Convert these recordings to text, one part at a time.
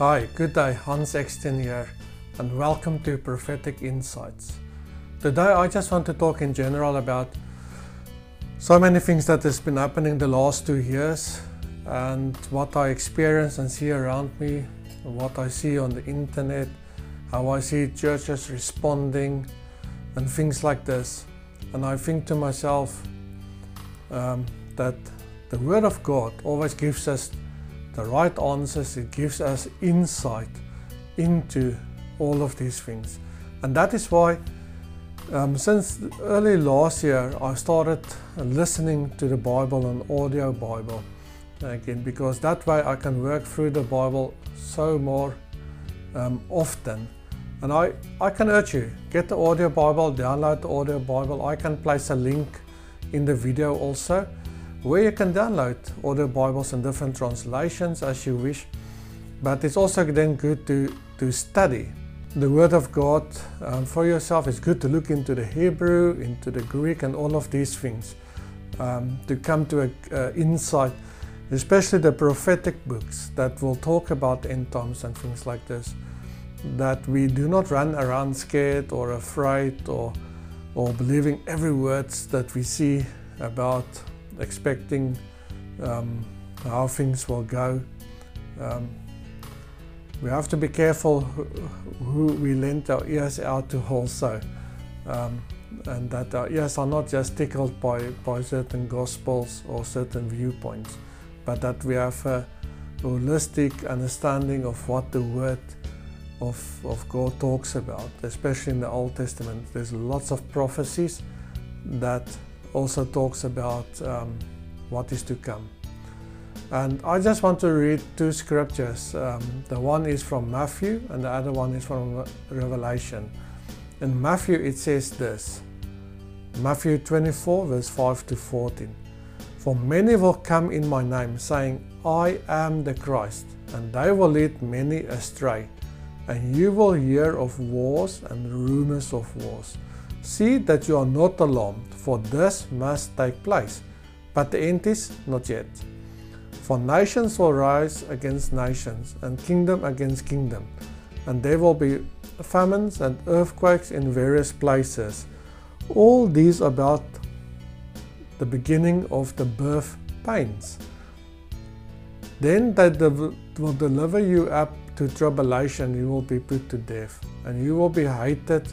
Hi, good day, Hans Exton here, and welcome to Prophetic Insights. Today, I just want to talk in general about so many things that has been happening the last two years, and what I experience and see around me, what I see on the internet, how I see churches responding, and things like this. And I think to myself um, that the Word of God always gives us the right answers, it gives us insight into all of these things. And that is why, um, since early last year, I started listening to the Bible on audio Bible again, because that way I can work through the Bible so more um, often. And I, I can urge you, get the audio Bible, download the audio Bible. I can place a link in the video also where you can download audio Bibles in different translations as you wish. But it's also then good to, to study the Word of God um, for yourself. It's good to look into the Hebrew, into the Greek, and all of these things um, to come to an uh, insight, especially the prophetic books that will talk about end times and things like this. That we do not run around scared or afraid or, or believing every word that we see about expecting um, how things will go. Um, we have to be careful who, we lend our ears out to also. Um, and that our ears are not just tickled by, by certain gospels or certain viewpoints, but that we have a holistic understanding of what the Word of, of God talks about, especially in the Old Testament. There's lots of prophecies that also talks about um, what is to come. And I just want to read two scriptures. Um, the one is from Matthew and the other one is from Revelation. In Matthew it says this Matthew 24, verse 5 to 14. For many will come in my name, saying, I am the Christ, and they will lead many astray. And you will hear of wars and rumors of wars. See that you are not alarmed, for this must take place, but the end is not yet. For nations will rise against nations, and kingdom against kingdom, and there will be famines and earthquakes in various places. All these about the beginning of the birth pains. Then they will deliver you up to tribulation, you will be put to death, and you will be hated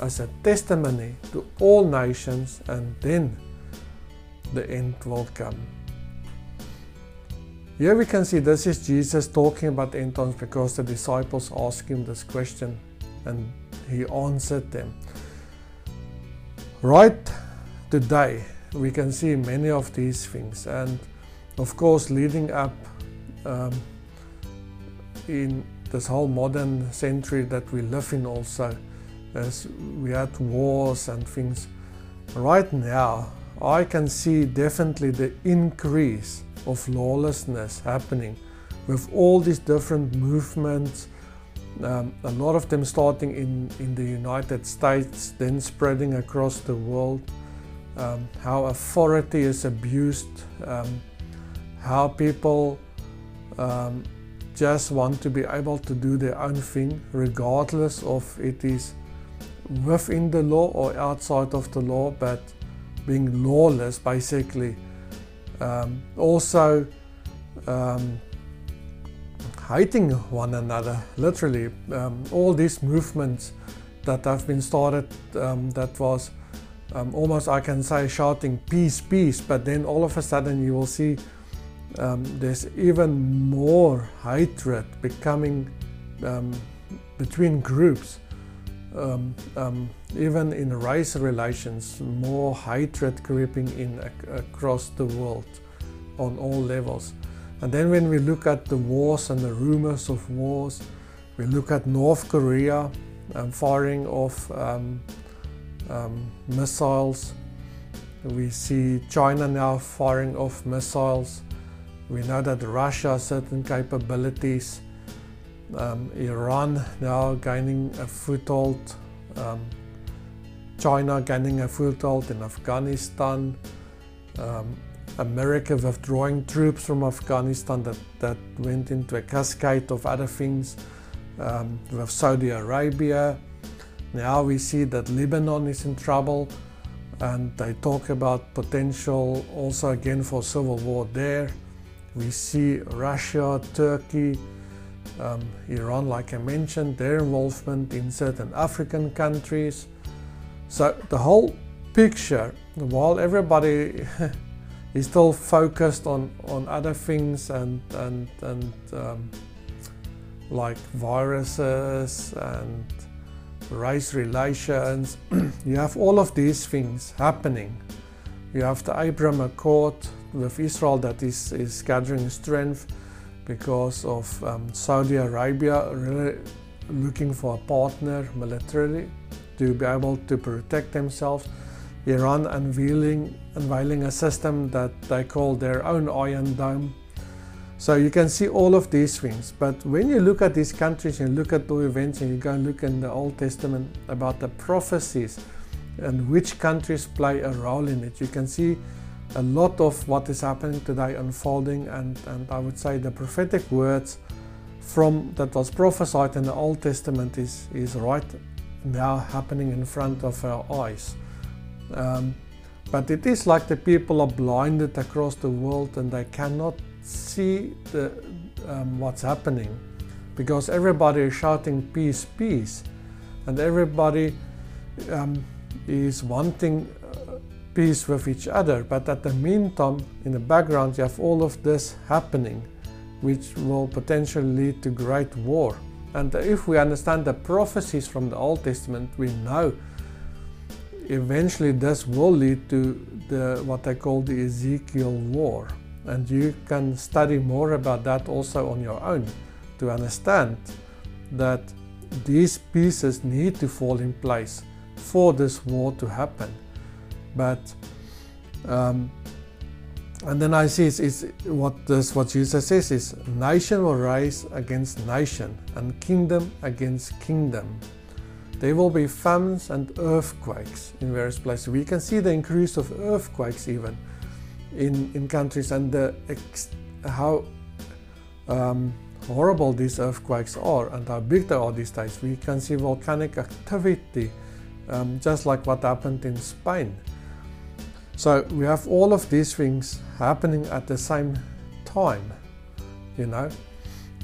as a testimony to all nations, and then the end will come. Here we can see this is Jesus talking about the end times because the disciples asked him this question and he answered them. Right today, we can see many of these things, and of course, leading up um, in this whole modern century that we live in, also as we had wars and things. Right now, I can see definitely the increase of lawlessness happening with all these different movements, um, a lot of them starting in, in the United States, then spreading across the world, um, how authority is abused, um, how people um, just want to be able to do their own thing, regardless of it is within the law or outside of the law, but being lawless basically. Um, also, um, hating one another, literally. Um, all these movements that have been started um, that was um, almost, I can say, shouting peace, peace, but then all of a sudden you will see um, there's even more hatred becoming between groups um, um, even in race relations, more hatred creeping in ac across the world on all levels. And then when we look at the wars and the rumors of wars, We look at North Korea um, firing off um, um, missiles. We see China now firing off missiles. We know that Russia has certain capabilities. Um, Iran now gaining a foothold. Um, China gaining a foothold in Afghanistan. Um, America withdrawing troops from Afghanistan that, that went into a cascade of other things um, with Saudi Arabia. Now we see that Lebanon is in trouble and they talk about potential also again for civil war there. We see Russia, Turkey, um, Iran, like I mentioned, their involvement in certain African countries. So the whole picture, while everybody is still focused on, on other things and, and, and um, like viruses and race relations. you have all of these things happening. You have the Abraham Accord with Israel that is, is gathering strength because of um, Saudi Arabia really looking for a partner militarily to be able to protect themselves. Iran unveiling, unveiling a system that they call their own Iron Dome so you can see all of these things. But when you look at these countries and look at the events and you go and look in the Old Testament about the prophecies and which countries play a role in it, you can see a lot of what is happening today unfolding and, and I would say the prophetic words from that was prophesied in the Old Testament is, is right now happening in front of our eyes. Um, but it is like the people are blinded across the world and they cannot see the, um, what's happening because everybody is shouting peace, peace, and everybody um, is wanting peace with each other. But at the meantime, in the background, you have all of this happening, which will potentially lead to great war. And if we understand the prophecies from the Old Testament, we know eventually this will lead to the what they call the Ezekiel war and you can study more about that also on your own to understand that these pieces need to fall in place for this war to happen. But um, and then I see it's, what this what Jesus says is nation will rise against nation and kingdom against kingdom. There will be famines and earthquakes in various places. We can see the increase of earthquakes even in, in countries and the how um, horrible these earthquakes are and how big they are these days. We can see volcanic activity, um, just like what happened in Spain. So we have all of these things happening at the same time, you know.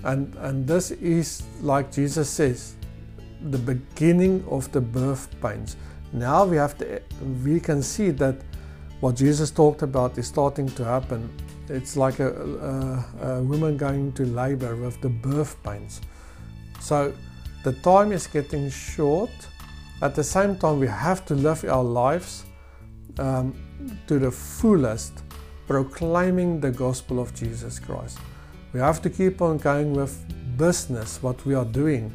And, and this is, like Jesus says, the beginning of the birth pains. Now we have to, we can see that what Jesus talked about is starting to happen. It's like a, a, a woman going to labor with the birth pains. So the time is getting short. At the same time, we have to live our lives um, to the fullest, proclaiming the gospel of Jesus Christ. We have to keep on going with business, what we are doing,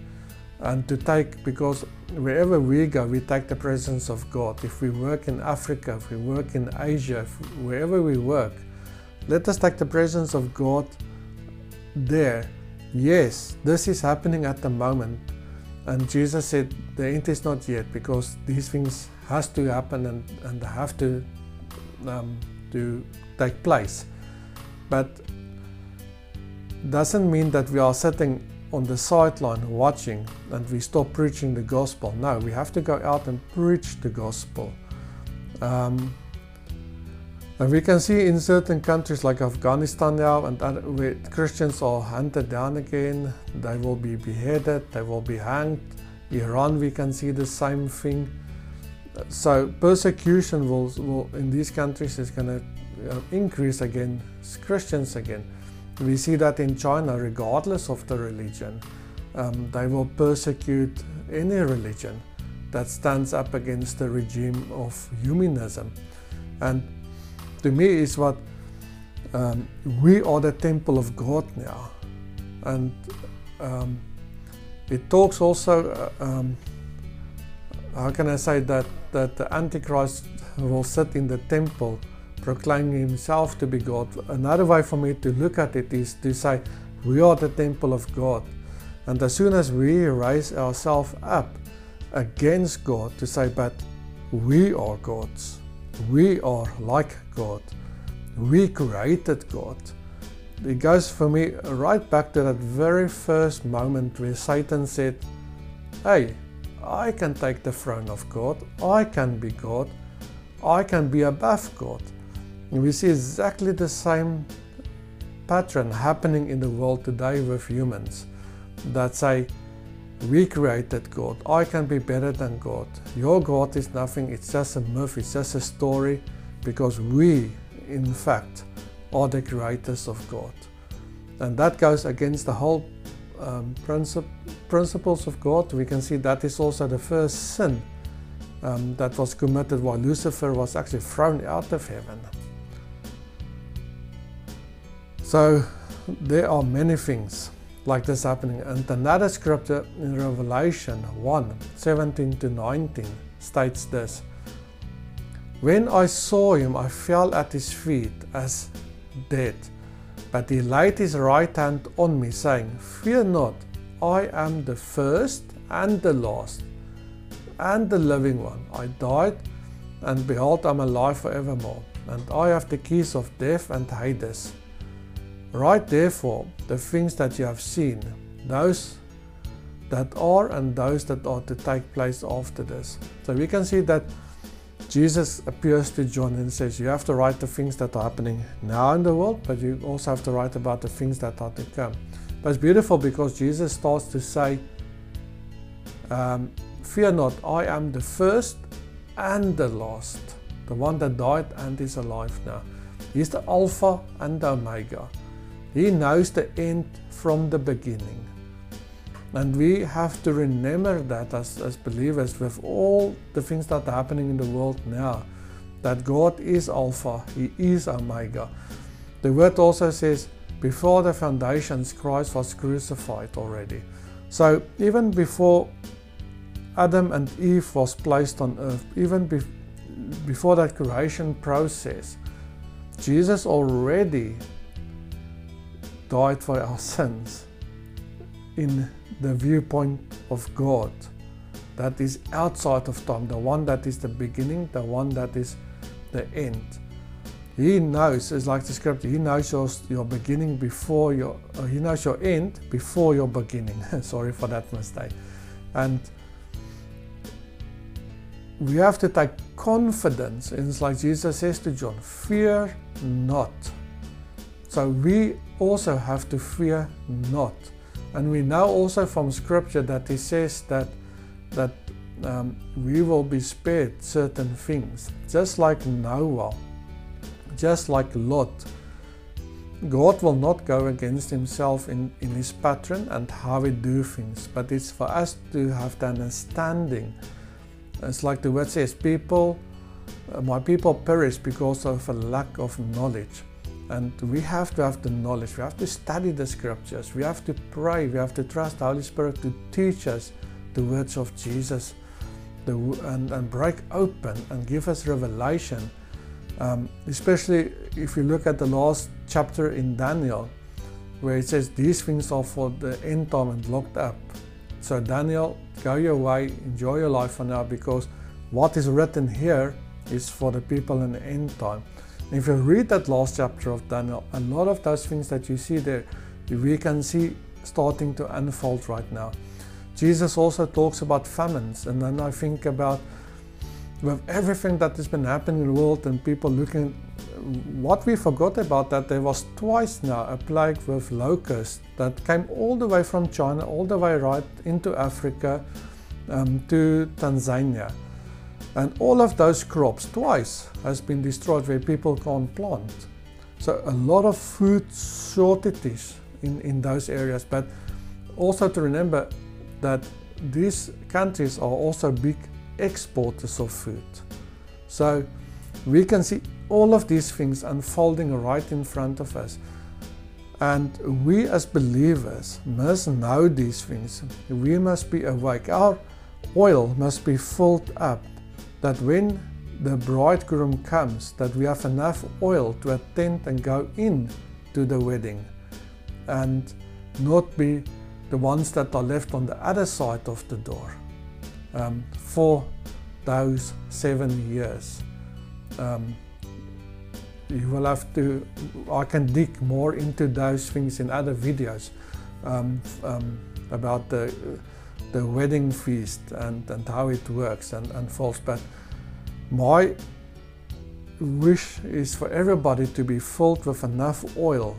and to take, because wherever we go, we take the presence of God. If we work in Africa, if we work in Asia, wherever we work, let us take the presence of God there. Yes, this is happening at the moment. And Jesus said the end is not yet because these things has to happen and, and have to um, to take place. But doesn't mean that we are sitting on the sideline watching and we stop preaching the gospel. No, we have to go out and preach the gospel. Um, and we can see in certain countries like Afghanistan now, and where Christians are hunted down again, they will be beheaded, they will be hanged. Iran, we can see the same thing. So persecution will, will in these countries is going to uh, increase again, Christians again. We see that in China, regardless of the religion, um, they will persecute any religion that stands up against the regime of humanism. And to me, is what um, we are the temple of God now. And um, it talks also, uh, um, how can I say that, that the Antichrist will sit in the temple proclaiming himself to be God. Another way for me to look at it is to say, we are the temple of God. And as soon as we raise ourselves up against God to say, but we are gods, we are like God, we created God. It goes for me right back to that very first moment where Satan said, Hey, I can take the throne of God, I can be God, I can be above God. And we see exactly the same pattern happening in the world today with humans that say, we created God. I can be better than God. Your God is nothing. It's just a myth. It's just a story because we, in fact, are the creators of God. And that goes against the whole um, princip principles of God. We can see that is also the first sin um, that was committed while Lucifer was actually thrown out of heaven. So there are many things like this happening. And another scripture in Revelation 1 17 to 19 states this When I saw him, I fell at his feet as dead. But he laid his right hand on me, saying, Fear not, I am the first and the last and the living one. I died, and behold, I'm alive forevermore. And I have the keys of death and Hades. Write therefore the things that you have seen, those that are and those that are to take place after this. So we can see that Jesus appears to John and says, You have to write the things that are happening now in the world, but you also have to write about the things that are to come. But it's beautiful because Jesus starts to say, um, Fear not, I am the first and the last, the one that died and is alive now. He's the Alpha and the Omega. He knows the end from the beginning. And we have to remember that as, as believers with all the things that are happening in the world now, that God is Alpha, He is Omega. The word also says, before the foundations, Christ was crucified already. So even before Adam and Eve was placed on earth, even be, before that creation process, Jesus already died for our sins in the viewpoint of God that is outside of time, the one that is the beginning, the one that is the end. He knows, it's like the scripture, He knows your, your beginning before your, uh, He knows your end before your beginning. Sorry for that mistake. And we have to take confidence, and it's like Jesus says to John, fear not. So we also have to fear not. And we know also from scripture that he says that that um, we will be spared certain things, just like Noah, just like Lot. God will not go against himself in, in his pattern and how we do things, but it's for us to have the understanding. It's like the word says, people, uh, my people perish because of a lack of knowledge. And we have to have the knowledge, we have to study the scriptures, we have to pray, we have to trust the Holy Spirit to teach us the words of Jesus the, and, and break open and give us revelation. Um, especially if you look at the last chapter in Daniel, where it says these things are for the end time and locked up. So, Daniel, go your way, enjoy your life for now, because what is written here is for the people in the end time. If you read that last chapter of Daniel, a lot of those things that you see there, we can see starting to unfold right now. Jesus also talks about famines, and then I think about with everything that has been happening in the world and people looking, what we forgot about that there was twice now a plague with locusts that came all the way from China, all the way right into Africa um, to Tanzania. And all of those crops twice has been destroyed where people can't plant. So a lot of food shortages in, in those areas. But also to remember that these countries are also big exporters of food. So we can see all of these things unfolding right in front of us. And we as believers must know these things. We must be awake. Our oil must be filled up that when the bridegroom comes, that we have enough oil to attend and go in to the wedding and not be the ones that are left on the other side of the door um, for those seven years. Um, you will have to, I can dig more into those things in other videos um, um, about the, the wedding feast and, and how it works and, and falls. But my wish is for everybody to be filled with enough oil